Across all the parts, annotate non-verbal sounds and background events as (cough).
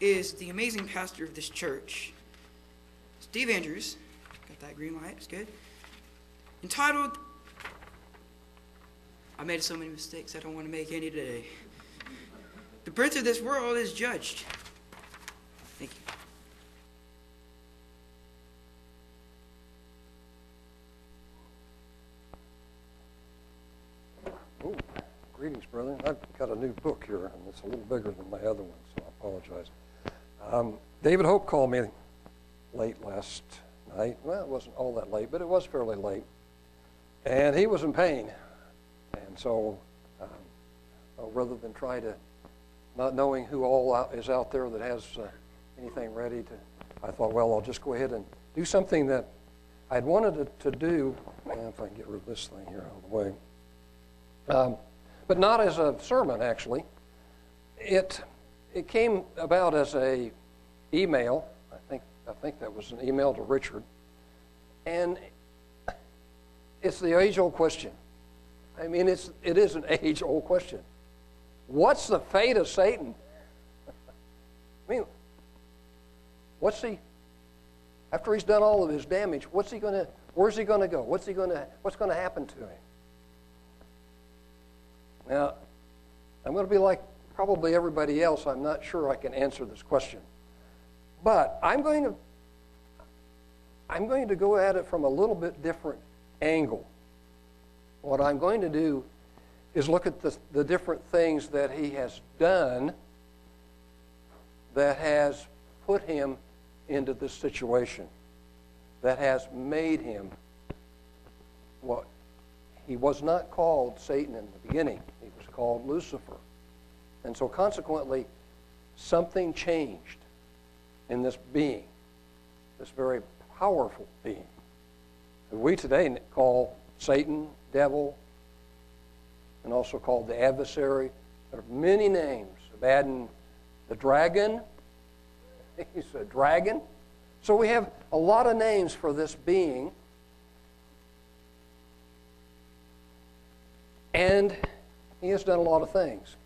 is the amazing pastor of this church, Steve Andrews. Got that green light, it's good. Entitled, I made so many mistakes, I don't want to make any today. The prince of this world is judged. Thank you. Oh, greetings, brethren. I've got a new book here, and it's a little bigger than my other one, so I apologize. Um, David Hope called me late last night. Well, it wasn't all that late, but it was fairly late. And he was in pain. And so, um, well, rather than try to, not knowing who all out, is out there that has uh, anything ready to, I thought, well, I'll just go ahead and do something that I'd wanted to, to do. If I can get rid of this thing here out of the way. Um, but not as a sermon, actually. It, it came about as a email. I think, I think that was an email to Richard. And it's the age-old question. I mean, it's, it is an age-old question. What's the fate of Satan? I mean, what's he, after he's done all of his damage, what's he going to, where's he going to go? What's he going to, what's going to happen to him? Now, I'm going to be like probably everybody else. I'm not sure I can answer this question. But I'm going to I'm going to go at it from a little bit different angle. What I'm going to do is look at the, the different things that he has done that has put him into this situation, that has made him what he was not called Satan in the beginning. He was called Lucifer. And so consequently, something changed in this being, this very powerful being. And we today call Satan, devil, and also called the adversary. There are many names. Abaddon, the dragon. (laughs) He's a dragon. So we have a lot of names for this being. And he has done a lot of things.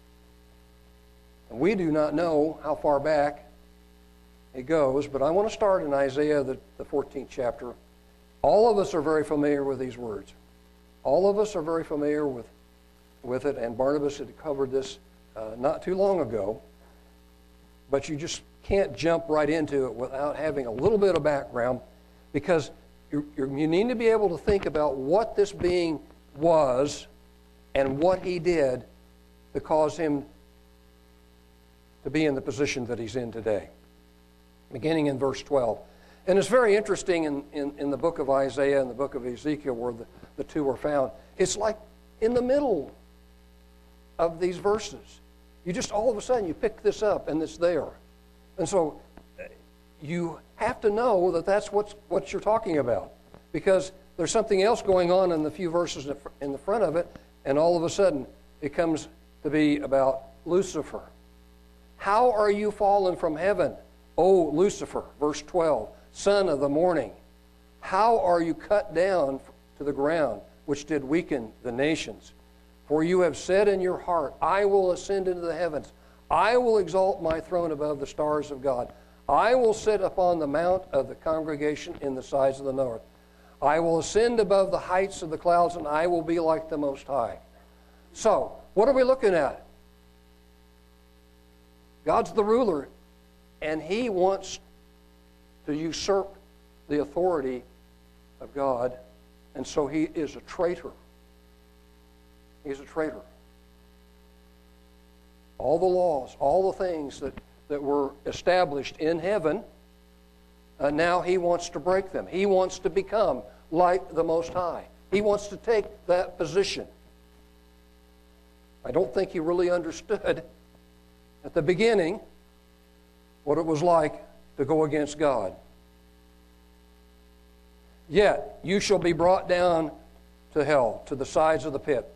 And we do not know how far back it goes, but I want to start in Isaiah, the, the 14th chapter. All of us are very familiar with these words. All of us are very familiar with, with it, and Barnabas had covered this uh, not too long ago. But you just can't jump right into it without having a little bit of background because you you need to be able to think about what this being was and what he did to cause him to be in the position that he's in today. Beginning in verse 12. And it's very interesting in, in, in the book of Isaiah and the book of Ezekiel where the, the two are found. It's like in the middle of these verses. You just all of a sudden you pick this up and it's there. And so eh, you have to know that that's what's, what you're talking about because there's something else going on in the few verses in the front of it, and all of a sudden it comes to be about Lucifer. How are you fallen from heaven, O Lucifer? Verse 12, son of the morning. How are you cut down to the ground, which did weaken the nations? For you have said in your heart, I will ascend into the heavens. I will exalt my throne above the stars of God. I will sit upon the mount of the congregation in the sides of the north. I will ascend above the heights of the clouds, and I will be like the Most High. So, what are we looking at? God's the ruler, and He wants to usurp the authority of God, and so He is a traitor. He's a traitor. All the laws, all the things that, that were established in heaven, uh, now He wants to break them. He wants to become like the Most High. He wants to take that position. I don't think he really understood at the beginning what it was like to go against God. Yet you shall be brought down to hell, to the sides of the pit.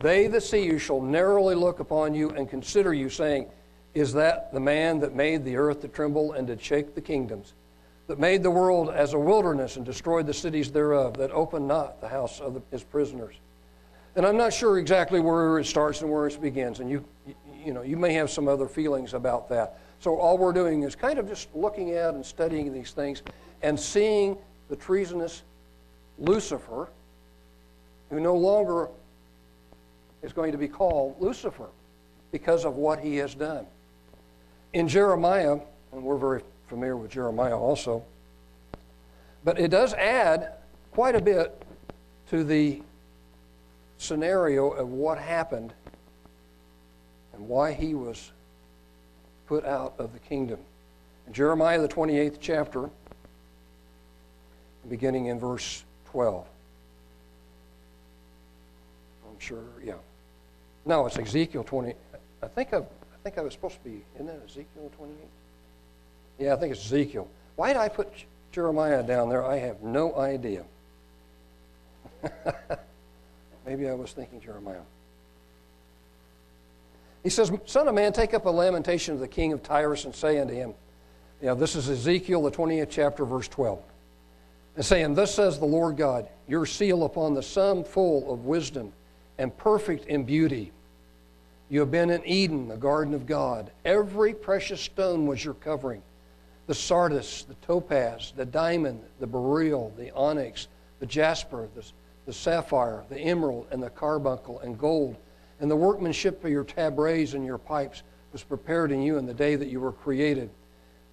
They that see you shall narrowly look upon you and consider you, saying, Is that the man that made the earth to tremble and did shake the kingdoms? That made the world as a wilderness and destroyed the cities thereof, that opened not the house of the, his prisoners. And I'm not sure exactly where it starts and where it begins. And you, you know, you may have some other feelings about that. So all we're doing is kind of just looking at and studying these things and seeing the treasonous Lucifer, who no longer is going to be called Lucifer because of what he has done. In Jeremiah, and we're very familiar with Jeremiah also, but it does add quite a bit to the scenario of what happened and why he was put out of the kingdom. In Jeremiah, the 28th chapter, beginning in verse 12. I'm sure, yeah. No, it's Ezekiel 20. I think I, I think I was supposed to be, isn't that Ezekiel 28? Yeah, I think it's Ezekiel. Why did I put Jeremiah down there? I have no idea. (laughs) Maybe I was thinking Jeremiah. He says, Son of man, take up a lamentation of the king of Tyrus and say unto him, you know, this is Ezekiel, the 20th chapter, verse 12. And saying, Thus says the Lord God, your seal upon the sum full of wisdom and perfect in beauty. You have been in Eden, the garden of God. Every precious stone was your covering the sardius, the topaz, the diamond, the beryl, the onyx, the jasper, the, the sapphire, the emerald, and the carbuncle, and gold. And the workmanship of your tabrets and your pipes was prepared in you in the day that you were created.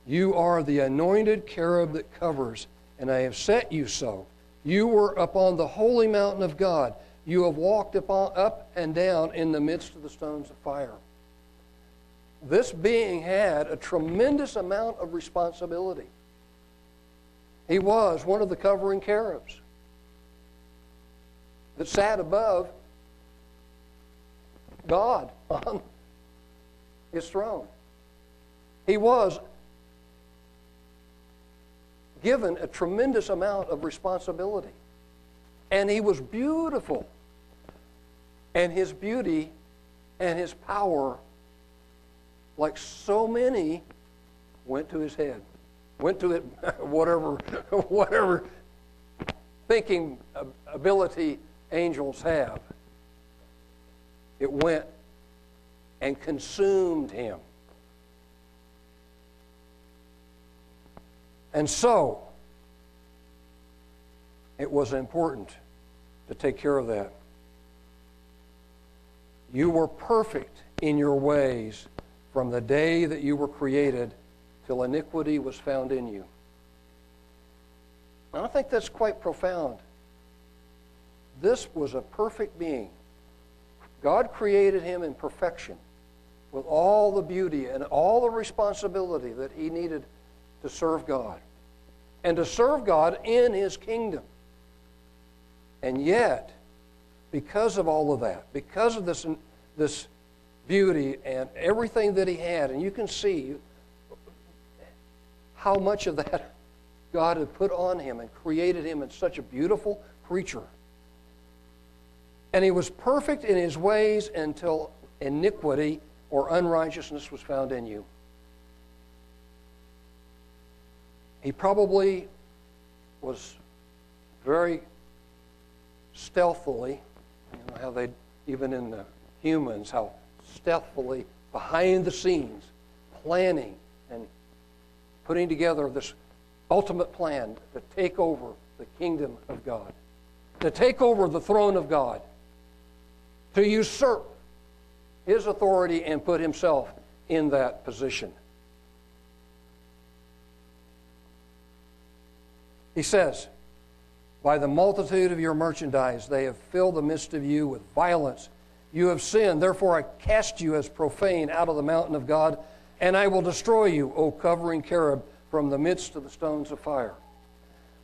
You are the anointed cherub that covers, and I have set you so. You were upon the holy mountain of God. You have walked upon, up and down in the midst of the stones of fire this being had a tremendous amount of responsibility. He was one of the covering cherubs that sat above God on his throne. He was given a tremendous amount of responsibility. And he was beautiful. And his beauty and his power like so many, went to his head. Went to it, (laughs) whatever, (laughs) whatever thinking ability angels have. It went and consumed him. And so, it was important to take care of that. You were perfect in your ways from the day that you were created till iniquity was found in you. And I think that's quite profound. This was a perfect being. God created him in perfection with all the beauty and all the responsibility that he needed to serve God and to serve God in his kingdom. And yet, because of all of that, because of this, this beauty and everything that he had. And you can see how much of that (laughs) God had put on him and created him in such a beautiful creature. And he was perfect in his ways until iniquity or unrighteousness was found in you. He probably was very stealthily, you know how they, even in the humans, how stealthily behind the scenes, planning and putting together this ultimate plan to take over the kingdom of God, to take over the throne of God, to usurp his authority and put himself in that position. He says, By the multitude of your merchandise, they have filled the midst of you with violence you have sinned, therefore I cast you as profane out of the mountain of God, and I will destroy you, O covering cherub, from the midst of the stones of fire.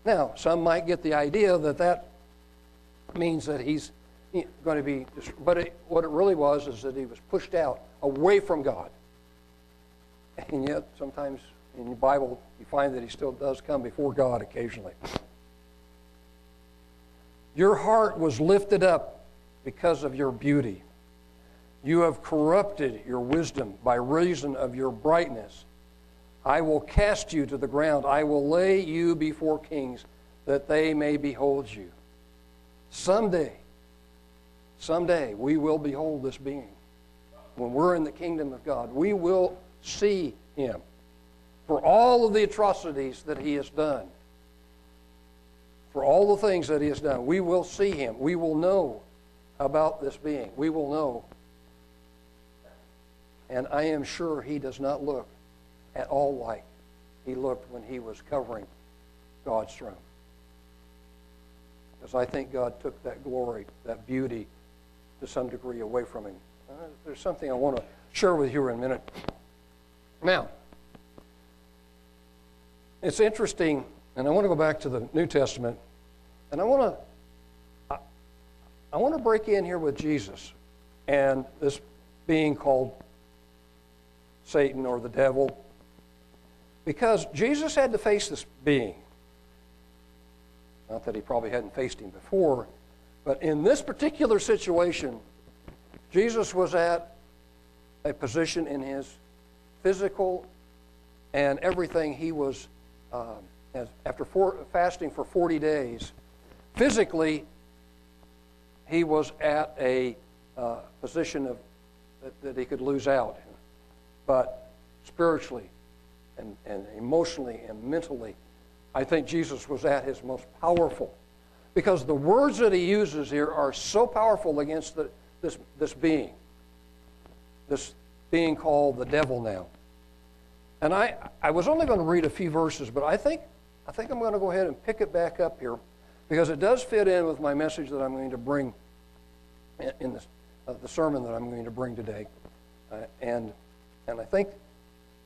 Now, some might get the idea that that means that he's going to be, but it, what it really was is that he was pushed out away from God. And yet, sometimes in the Bible, you find that he still does come before God occasionally. Your heart was lifted up because of your beauty. You have corrupted your wisdom by reason of your brightness. I will cast you to the ground. I will lay you before kings that they may behold you. Someday, someday, we will behold this being. when we're in the kingdom of God, we will see him for all of the atrocities that he has done. For all the things that he has done, we will see him. We will know about this being. We will know. And I am sure he does not look at all like he looked when he was covering God's throne. Because I think God took that glory, that beauty, to some degree away from him. Uh, there's something I want to share with you in a minute. Now, it's interesting, and I want to go back to the New Testament, and I want to I, I want to break in here with Jesus and this being called Satan or the devil, because Jesus had to face this being. Not that he probably hadn't faced him before, but in this particular situation, Jesus was at a position in his physical and everything. He was, uh, as, after four, fasting for 40 days, physically, he was at a uh, position of, that, that he could lose out. But spiritually and, and emotionally and mentally, I think Jesus was at his most powerful. Because the words that he uses here are so powerful against the, this, this being, this being called the devil now. And I, I was only going to read a few verses, but I think, I think I'm going to go ahead and pick it back up here because it does fit in with my message that I'm going to bring in this, uh, the sermon that I'm going to bring today. Uh, and, and I think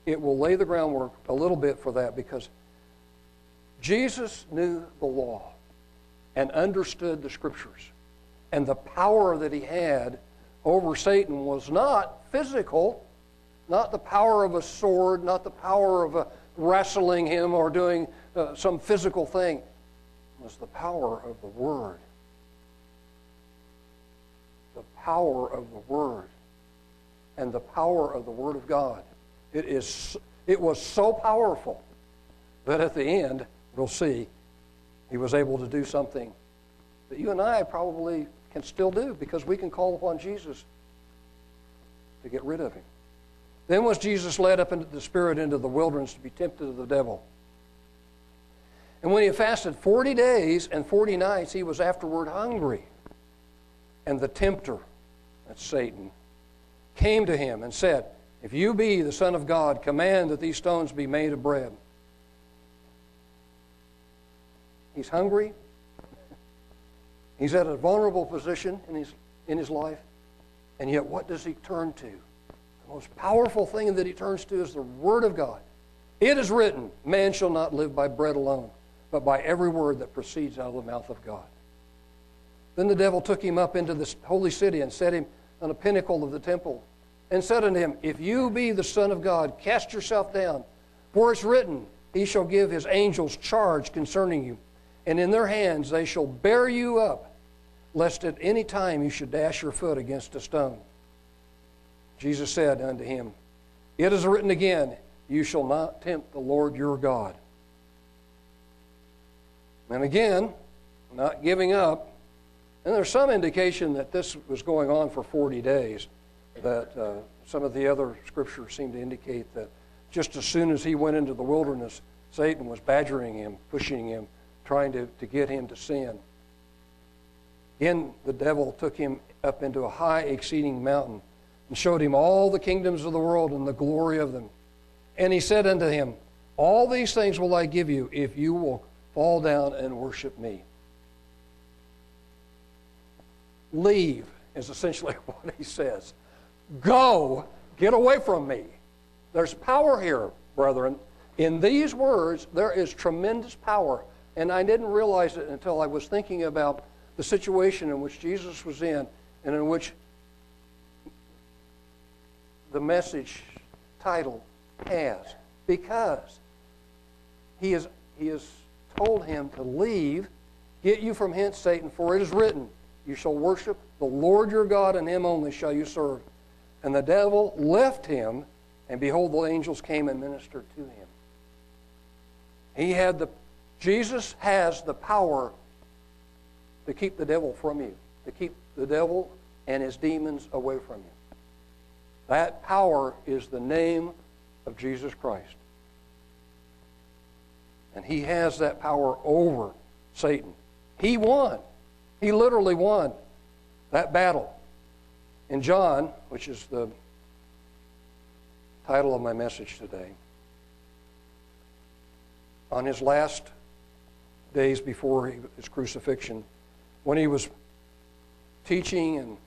it will lay the groundwork a little bit for that because Jesus knew the law and understood the scriptures. And the power that he had over Satan was not physical, not the power of a sword, not the power of a wrestling him or doing uh, some physical thing. It was the power of the Word. The power of the Word. And the power of the Word of God. It, is, it was so powerful that at the end, we'll see, he was able to do something that you and I probably can still do because we can call upon Jesus to get rid of him. Then was Jesus led up into the Spirit into the wilderness to be tempted of the devil. And when he had fasted 40 days and 40 nights, he was afterward hungry. And the tempter, that's Satan, came to him and said, If you be the Son of God, command that these stones be made of bread. He's hungry. He's at a vulnerable position in his, in his life. And yet, what does he turn to? The most powerful thing that he turns to is the Word of God. It is written, Man shall not live by bread alone, but by every word that proceeds out of the mouth of God. Then the devil took him up into this holy city and set him on a pinnacle of the temple and said unto him, If you be the Son of God, cast yourself down, for it's written, He shall give His angels charge concerning you and in their hands they shall bear you up, lest at any time you should dash your foot against a stone. Jesus said unto him, It is written again, You shall not tempt the Lord your God. And again, not giving up. And there's some indication that this was going on for 40 days, that uh, some of the other scriptures seem to indicate that just as soon as he went into the wilderness, Satan was badgering him, pushing him trying to, to get him to sin. Then the devil took him up into a high exceeding mountain and showed him all the kingdoms of the world and the glory of them. And he said unto him, All these things will I give you if you will fall down and worship me. Leave is essentially (laughs) what he says. Go, get away from me. There's power here, brethren. In these words, there is tremendous power. And I didn't realize it until I was thinking about the situation in which Jesus was in and in which the message title has. Because he has, he has told him to leave, get you from hence, Satan, for it is written, You shall worship the Lord your God, and him only shall you serve. And the devil left him, and behold, the angels came and ministered to him. He had the Jesus has the power to keep the devil from you, to keep the devil and his demons away from you. That power is the name of Jesus Christ. And he has that power over Satan. He won. He literally won that battle. In John, which is the title of my message today, on his last days before his crucifixion, when he was teaching and,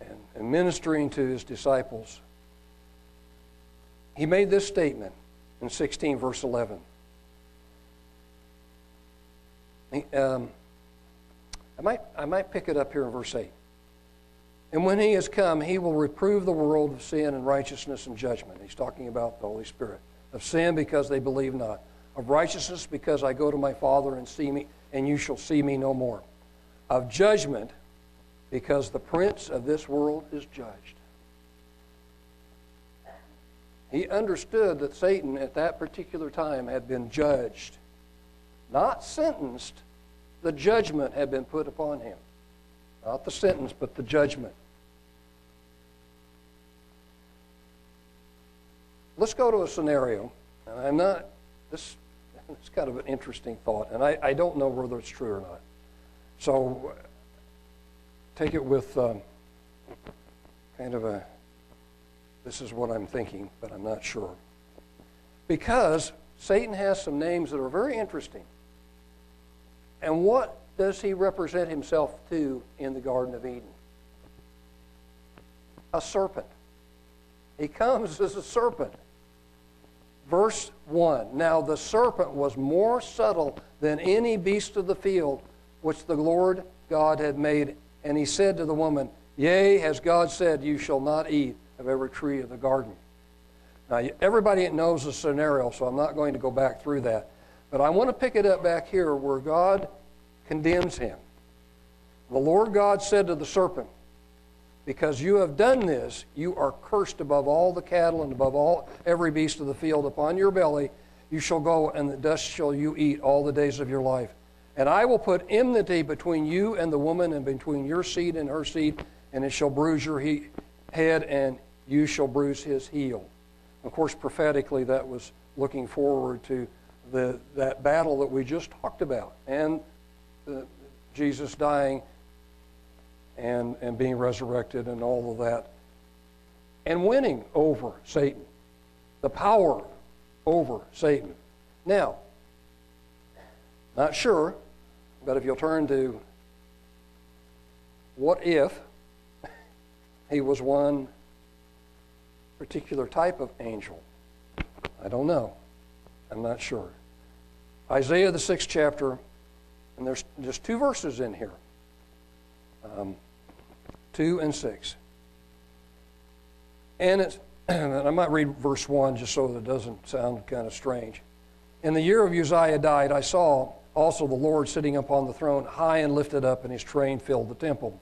and, and ministering to his disciples, he made this statement in 16, verse 11. He, um, I, might, I might pick it up here in verse 8. And when he has come, he will reprove the world of sin and righteousness and judgment. He's talking about the Holy Spirit. Of sin because they believe not. Of righteousness because I go to my Father and see me, and you shall see me no more. Of judgment because the prince of this world is judged. He understood that Satan at that particular time had been judged, not sentenced. The judgment had been put upon him. Not the sentence, but the judgment. Let's go to a scenario, and I'm not, this it's kind of an interesting thought, and I, I don't know whether it's true or not. So take it with um, kind of a, this is what I'm thinking, but I'm not sure. Because Satan has some names that are very interesting. And what does he represent himself to in the Garden of Eden? A serpent. He comes (laughs) as a serpent. Verse 1 Now the serpent was more subtle than any beast of the field which the Lord God had made. And he said to the woman, Yea, has God said, You shall not eat of every tree of the garden. Now, everybody knows the scenario, so I'm not going to go back through that. But I want to pick it up back here where God condemns him. The Lord God said to the serpent, because you have done this, you are cursed above all the cattle and above all every beast of the field. Upon your belly you shall go, and the dust shall you eat all the days of your life. And I will put enmity between you and the woman, and between your seed and her seed, and it shall bruise your he- head, and you shall bruise his heel. Of course, prophetically, that was looking forward to the, that battle that we just talked about, and Jesus dying and, and being resurrected and all of that, and winning over Satan, the power over Satan. Now, not sure, but if you'll turn to what if he was one particular type of angel? I don't know. I'm not sure. Isaiah, the sixth chapter, and there's just two verses in here. Um, 2 and 6. And, it's, (clears throat) and I might read verse 1 just so that it doesn't sound kind of strange. In the year of Uzziah died, I saw also the Lord sitting upon the throne, high and lifted up, and his train filled the temple.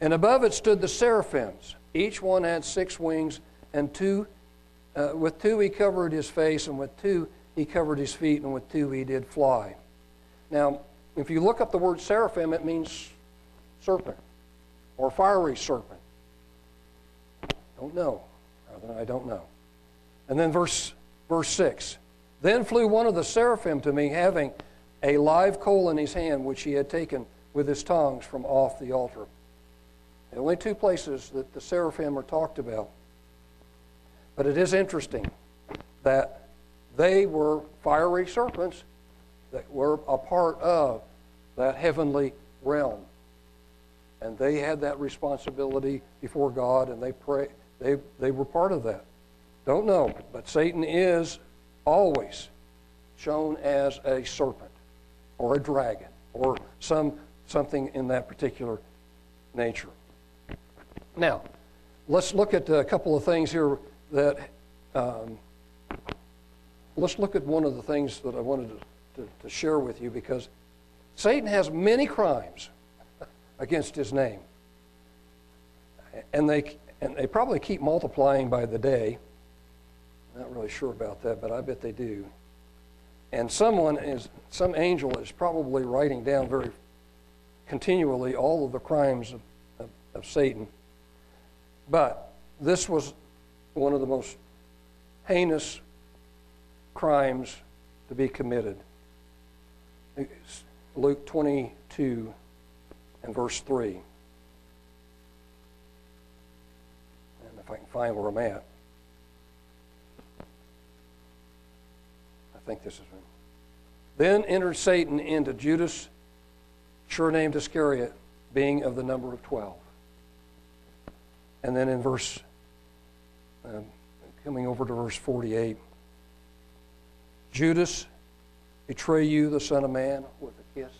And above it stood the seraphims. Each one had six wings, and two, uh, with two he covered his face, and with two he covered his feet, and with two he did fly. Now, if you look up the word seraphim, it means serpent or fiery serpent? Don't know. I don't know. And then verse, verse 6 Then flew one of the seraphim to me, having a live coal in his hand, which he had taken with his tongs from off the altar. The only two places that the seraphim are talked about. But it is interesting that they were fiery serpents that were a part of that heavenly realm and they had that responsibility before God, and they pray. They they were part of that. Don't know, but Satan is always shown as a serpent, or a dragon, or some something in that particular nature. Now, let's look at a couple of things here that. Um, let's look at one of the things that I wanted to, to, to share with you because Satan has many crimes against his name. And they, and they probably keep multiplying by the day. I'm not really sure about that, but I bet they do. And someone is, some angel is probably writing down very continually all of the crimes of, of, of Satan. But this was one of the most heinous crimes to be committed. Luke 22 and verse 3. And if I can find where I'm at, I think this is it. Then entered Satan into Judas, sure named Iscariot, being of the number of twelve. And then in verse, um, coming over to verse 48, Judas, betray you, the Son of Man, with a kiss.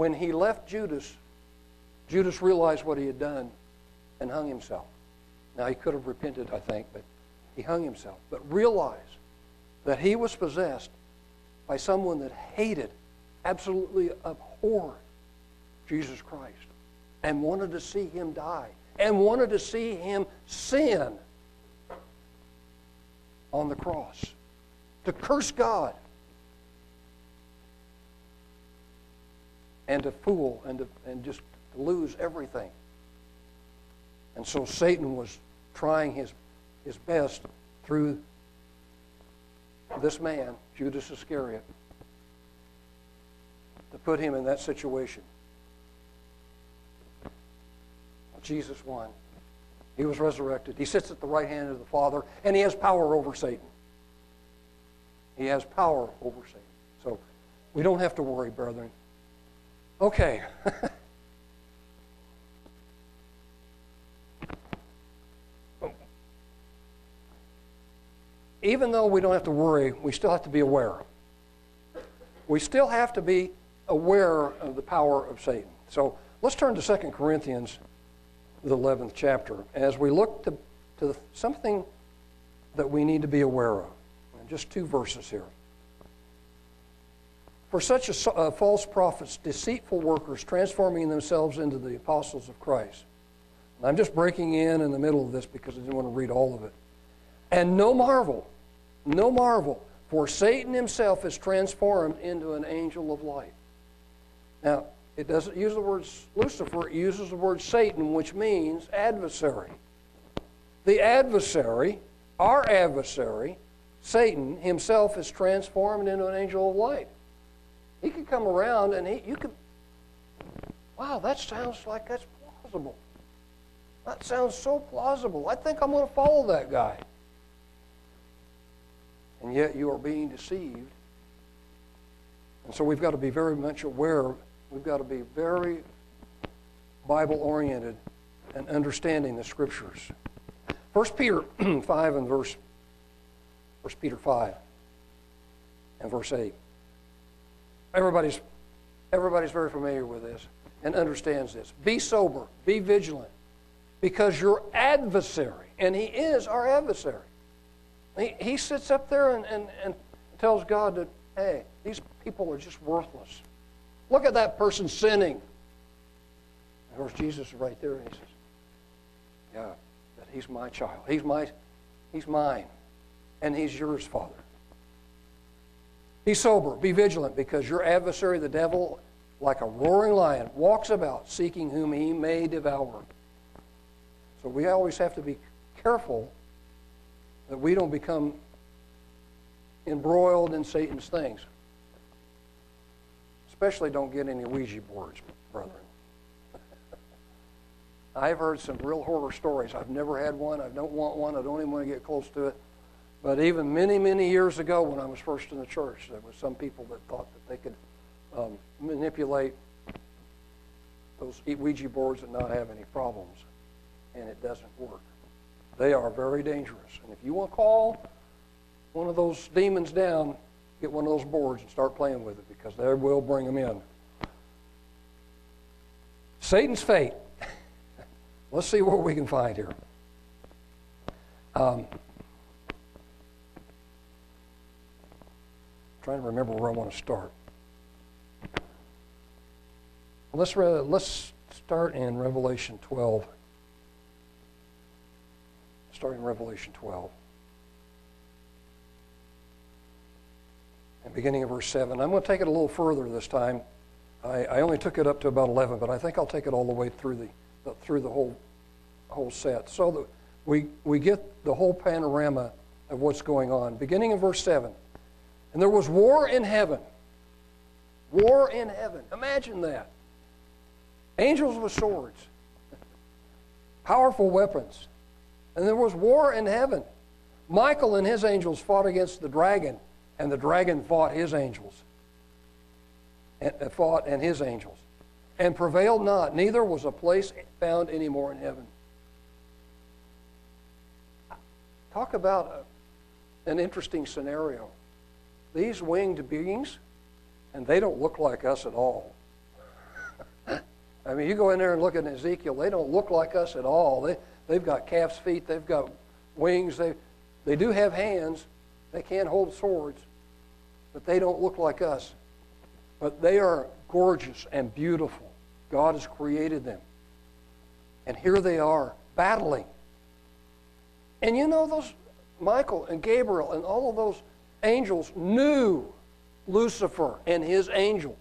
When he left Judas, Judas realized what he had done and hung himself. Now, he could have repented, I think, but he hung himself. But realized that he was possessed by someone that hated, absolutely abhorred Jesus Christ and wanted to see him die and wanted to see him sin on the cross, to curse God, and to fool and, to, and just lose everything. And so Satan was trying his, his best through this man, Judas Iscariot, to put him in that situation. Jesus won. He was resurrected. He sits at the right hand of the Father, and he has power over Satan. He has power over Satan. So we don't have to worry, brethren. Okay. (laughs) Even though we don't have to worry, we still have to be aware. We still have to be aware of the power of Satan. So let's turn to 2 Corinthians the 11th chapter, as we look to, to something that we need to be aware of. Just two verses here. For such a, false prophets, deceitful workers, transforming themselves into the apostles of Christ. And I'm just breaking in in the middle of this because I didn't want to read all of it. And no marvel, no marvel, for Satan himself is transformed into an angel of light. Now, it doesn't use the word Lucifer, it uses the word Satan, which means adversary. The adversary, our adversary, Satan himself is transformed into an angel of light. He could come around and he, you could, wow, that sounds like that's plausible. That sounds so plausible. I think I'm going to follow that guy. And yet you are being deceived. And so we've got to be very much aware We've got to be very Bible oriented and understanding the scriptures. 1 Peter (clears throat) 5 and verse 1 Peter 5 and verse 8. Everybody's everybody's very familiar with this and understands this. Be sober, be vigilant, because your adversary, and he is our adversary. He, he sits up there and, and, and tells God that, hey, these people are just worthless. Look at that person sinning. Of course, Jesus is right there, and he says, Yeah, but he's my child. He's my he's mine. And he's yours, Father. Be sober, be vigilant, because your adversary, the devil, like a roaring lion, walks about seeking whom he may devour. So we always have to be careful that we don't become embroiled in Satan's things. Especially don't get any Ouija boards, brethren. (laughs) I've heard some real horror stories. I've never had one. I don't want one. I don't even want to get close to it. But even many, many years ago, when I was first in the church, there were some people that thought that they could um, manipulate those Ouija boards and not have any problems, and it doesn't work. They are very dangerous. And if you want to call one of those demons down, get one of those boards and start playing with it because they will bring them in. Satan's fate. (laughs) Let's see what we can find here. Um, trying to remember where I want to start. Let's, re- let's start in Revelation 12. Start in Revelation 12. and beginning of verse 7. I'm going to take it a little further this time. I, I, only took it up to about 11, but I think I'll take it all the way through the through the whole, whole set, so that we, we get the whole panorama of what's going on. Beginning in verse 7. And there was war in heaven. War in heaven. Imagine that. Angels with swords, powerful weapons. And there was war in heaven. Michael and his angels fought against the dragon, and the dragon fought his angels. And uh, fought and his angels. And prevailed not, neither was a place found any more in heaven. Talk about a, an interesting scenario. These winged beings, and they don't look like us at all. I mean, you go in there and look at Ezekiel, they don't look like us at all. They, they've got calf's feet, they've got wings, they, they do have hands, they can hold swords, but they don't look like us. But they are gorgeous and beautiful. God has created them. And here they are battling. And you know, those Michael and Gabriel and all of those angels knew Lucifer and his angels.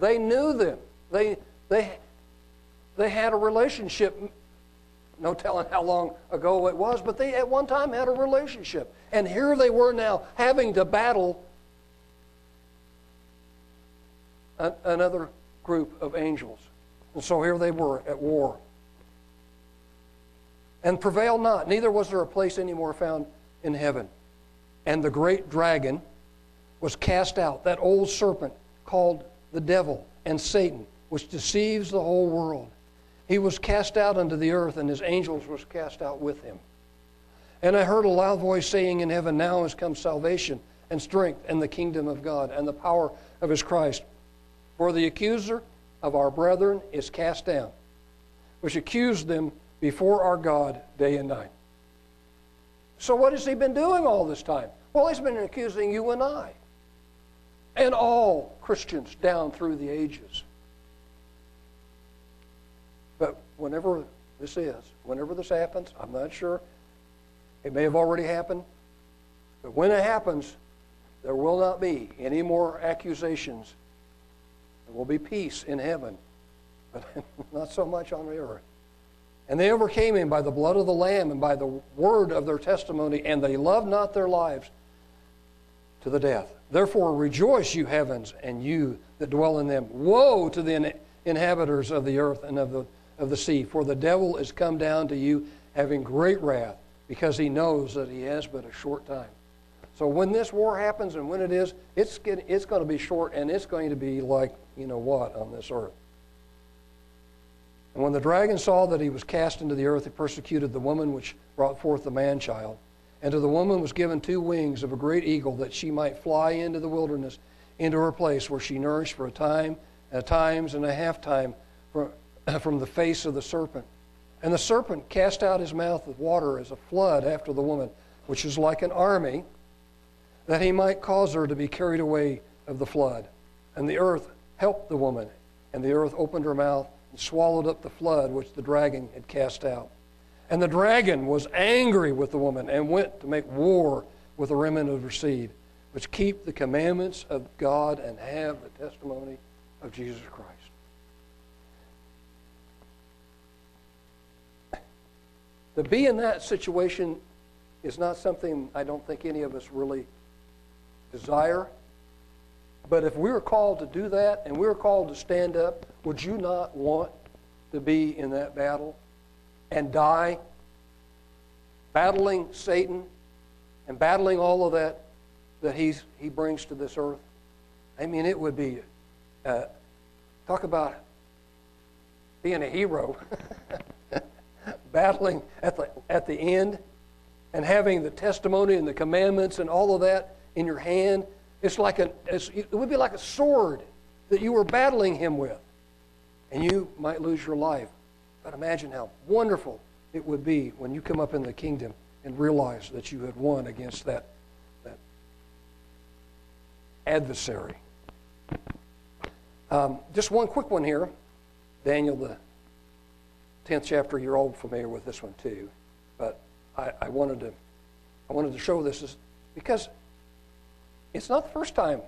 They knew them. They, they, they had a relationship. No telling how long ago it was, but they at one time had a relationship. And here they were now having to battle another group of angels. And so here they were at war. And prevailed not, neither was there a place any more found in heaven. And the great dragon was cast out, that old serpent called the devil and Satan, which deceives the whole world. He was cast out unto the earth, and his angels was cast out with him. And I heard a loud voice saying in heaven, Now has come salvation and strength and the kingdom of God and the power of his Christ. For the accuser of our brethren is cast down, which accused them before our God day and night. So, what has he been doing all this time? Well, he's been accusing you and I, and all Christians down through the ages. But whenever this is, whenever this happens, I'm not sure. It may have already happened. But when it happens, there will not be any more accusations. There will be peace in heaven, but (laughs) not so much on the earth. And they overcame him by the blood of the Lamb and by the word of their testimony, and they loved not their lives to the death. Therefore, rejoice, you heavens, and you that dwell in them. Woe to the inhabitants of the earth and of the, of the sea, for the devil is come down to you having great wrath, because he knows that he has but a short time. So when this war happens and when it is, it's, it's going to be short, and it's going to be like, you know what, on this earth. And when the dragon saw that he was cast into the earth, he persecuted the woman which brought forth the man child. And to the woman was given two wings of a great eagle, that she might fly into the wilderness, into her place where she nourished for a time, at times and a half time from, (clears throat) from the face of the serpent. And the serpent cast out his mouth with water as a flood after the woman, which is like an army, that he might cause her to be carried away of the flood. And the earth helped the woman, and the earth opened her mouth and swallowed up the flood which the dragon had cast out. And the dragon was angry with the woman and went to make war with the remnant of her seed, which keep the commandments of God and have the testimony of Jesus Christ. To be in that situation is not something I don't think any of us really desire. But if we were called to do that and we were called to stand up, would you not want to be in that battle and die battling Satan and battling all of that that he's, he brings to this earth? I mean, it would be, uh, talk about being a hero, (laughs) battling at the, at the end and having the testimony and the commandments and all of that in your hand it's like a, it's, it would be like a sword that you were battling him with, and you might lose your life. But imagine how wonderful it would be when you come up in the kingdom and realize that you had won against that, that adversary. Um, just one quick one here. Daniel, the 10th chapter, you're all familiar with this one too. But I, I wanted, to, I wanted to show this because it's not the first time.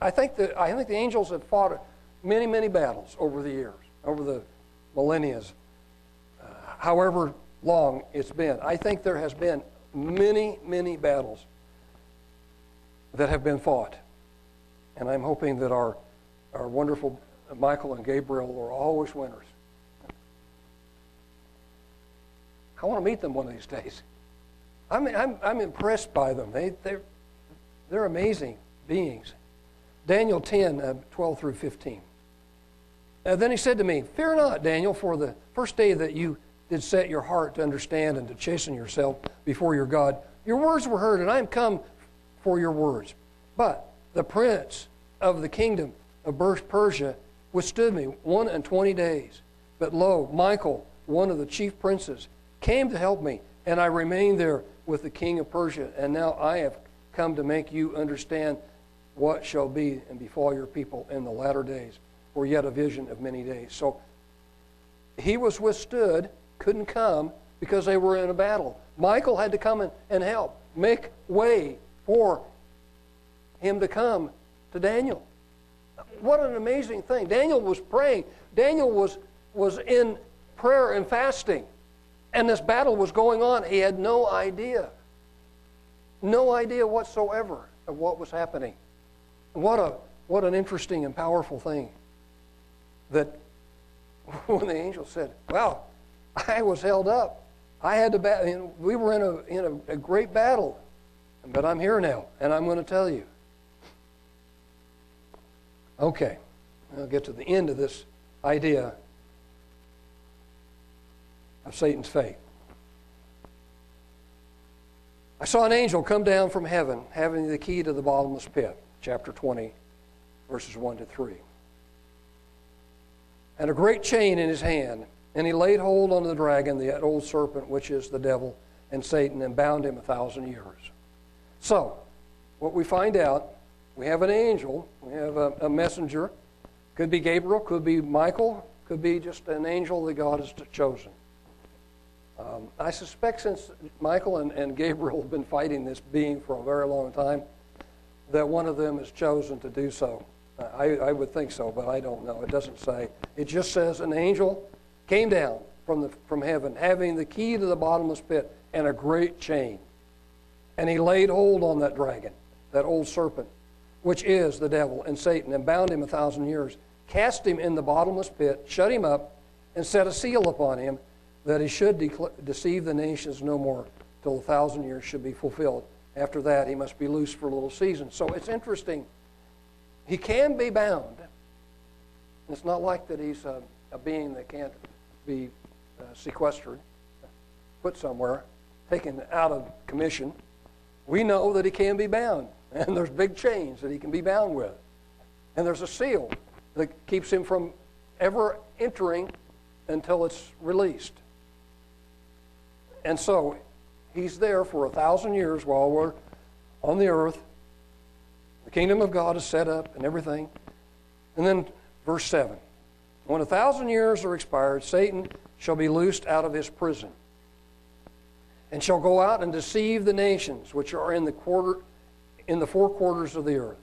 I think, the, I think the angels have fought many, many battles over the years. over the millennia, uh, however long it's been. I think there has been many, many battles that have been fought. And I'm hoping that our, our wonderful Michael and Gabriel are always winners. I want to meet them one of these days. I'm, I'm, I'm impressed by them. They, they're, they're amazing beings. Daniel 10, uh, 12 through 15. Uh, then he said to me, Fear not, Daniel, for the first day that you did set your heart to understand and to chasten yourself before your God, your words were heard, and I am come for your words. But the prince of the kingdom of Persia withstood me one and twenty days. But lo, Michael, one of the chief princes, came to help me, and I remained there with the king of Persia. And now I have come to make you understand what shall be and befall your people in the latter days, or yet a vision of many days. So he was withstood, couldn't come because they were in a battle. Michael had to come and help, make way for him to come to Daniel. What an amazing thing. Daniel was praying. Daniel was, was in prayer and fasting. And this battle was going on. He had no idea. No idea whatsoever of what was happening. What, a, what an interesting and powerful thing that (laughs) when the angel said, Well, I was held up. I had to battle. We were in, a, in a, a great battle, but I'm here now, and I'm going to tell you. Okay, I'll get to the end of this idea of Satan's fate. I saw an angel come down from heaven having the key to the bottomless pit, chapter 20, verses 1 to 3. And a great chain in his hand, and he laid hold on the dragon, the old serpent, which is the devil and Satan, and bound him a thousand years. So, what we find out, we have an angel, we have a, a messenger, could be Gabriel, could be Michael, could be just an angel that God has chosen. Um, I suspect since Michael and, and Gabriel have been fighting this being for a very long time, that one of them has chosen to do so. I, I would think so, but I don't know. It doesn't say. It just says an angel came down from, the, from heaven, having the key to the bottomless pit and a great chain. And he laid hold on that dragon, that old serpent, which is the devil and Satan, and bound him a thousand years, cast him in the bottomless pit, shut him up, and set a seal upon him that he should deceive the nations no more till the thousand years should be fulfilled. After that, he must be loose for a little season. So it's interesting. He can be bound. It's not like that he's a, a being that can't be uh, sequestered, put somewhere, taken out of commission. We know that he can be bound, (laughs) and there's big chains that he can be bound with. And there's a seal that keeps him from ever entering until it's released. And so he's there for a thousand years while we're on the earth. The kingdom of God is set up and everything. And then verse 7 When a thousand years are expired, Satan shall be loosed out of his prison and shall go out and deceive the nations which are in the quarter in the four quarters of the earth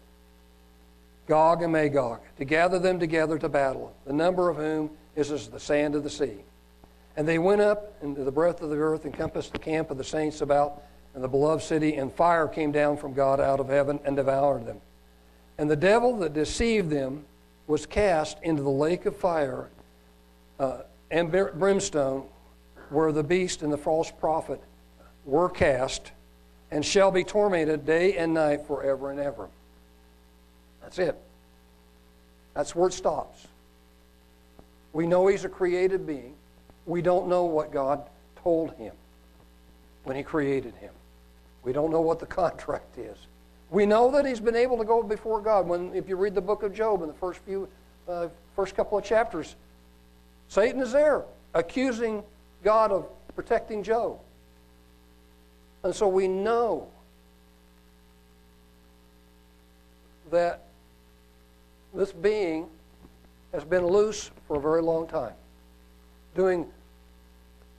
Gog and Magog to gather them together to battle the number of whom is as the sand of the sea and they went up into the breadth of the earth, encompassed the camp of the saints about and the beloved city, and fire came down from God out of heaven and devoured them. And the devil that deceived them was cast into the lake of fire uh, and brimstone, where the beast and the false prophet were cast, and shall be tormented day and night forever and ever. That's it. That's where it stops. We know he's a created being. We don't know what God told him when he created him. We don't know what the (laughs) contract is. We know that he's been able to go before God. When, if you read the book of Job in the first few, uh, first couple of chapters, Satan is there accusing God of protecting Job. And so we know that this being has been loose for a very long time, doing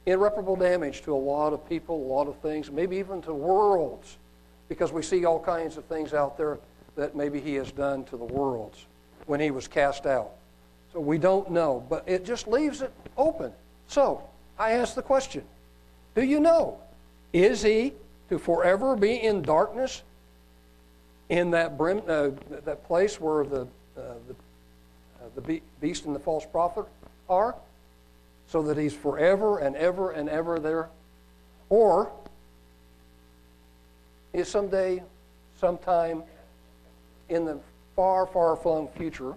irreparable damage to a lot of people, a lot of things, maybe even to worlds, because we see all kinds of things out there that maybe he has done to the worlds when he was cast out. So we don't know, but it just leaves it open. So I ask the question Do you know? Is he to forever be in darkness in that, brim, uh, that place where the, uh, the, uh, the be- beast and the false prophet are? So that he's forever and ever and ever there? Or is someday, sometime in the far, far flung future,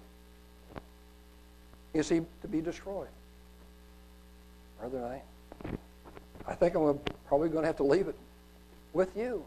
is he to be destroyed? Brethren, I, I think I'm probably going to have to leave it with you.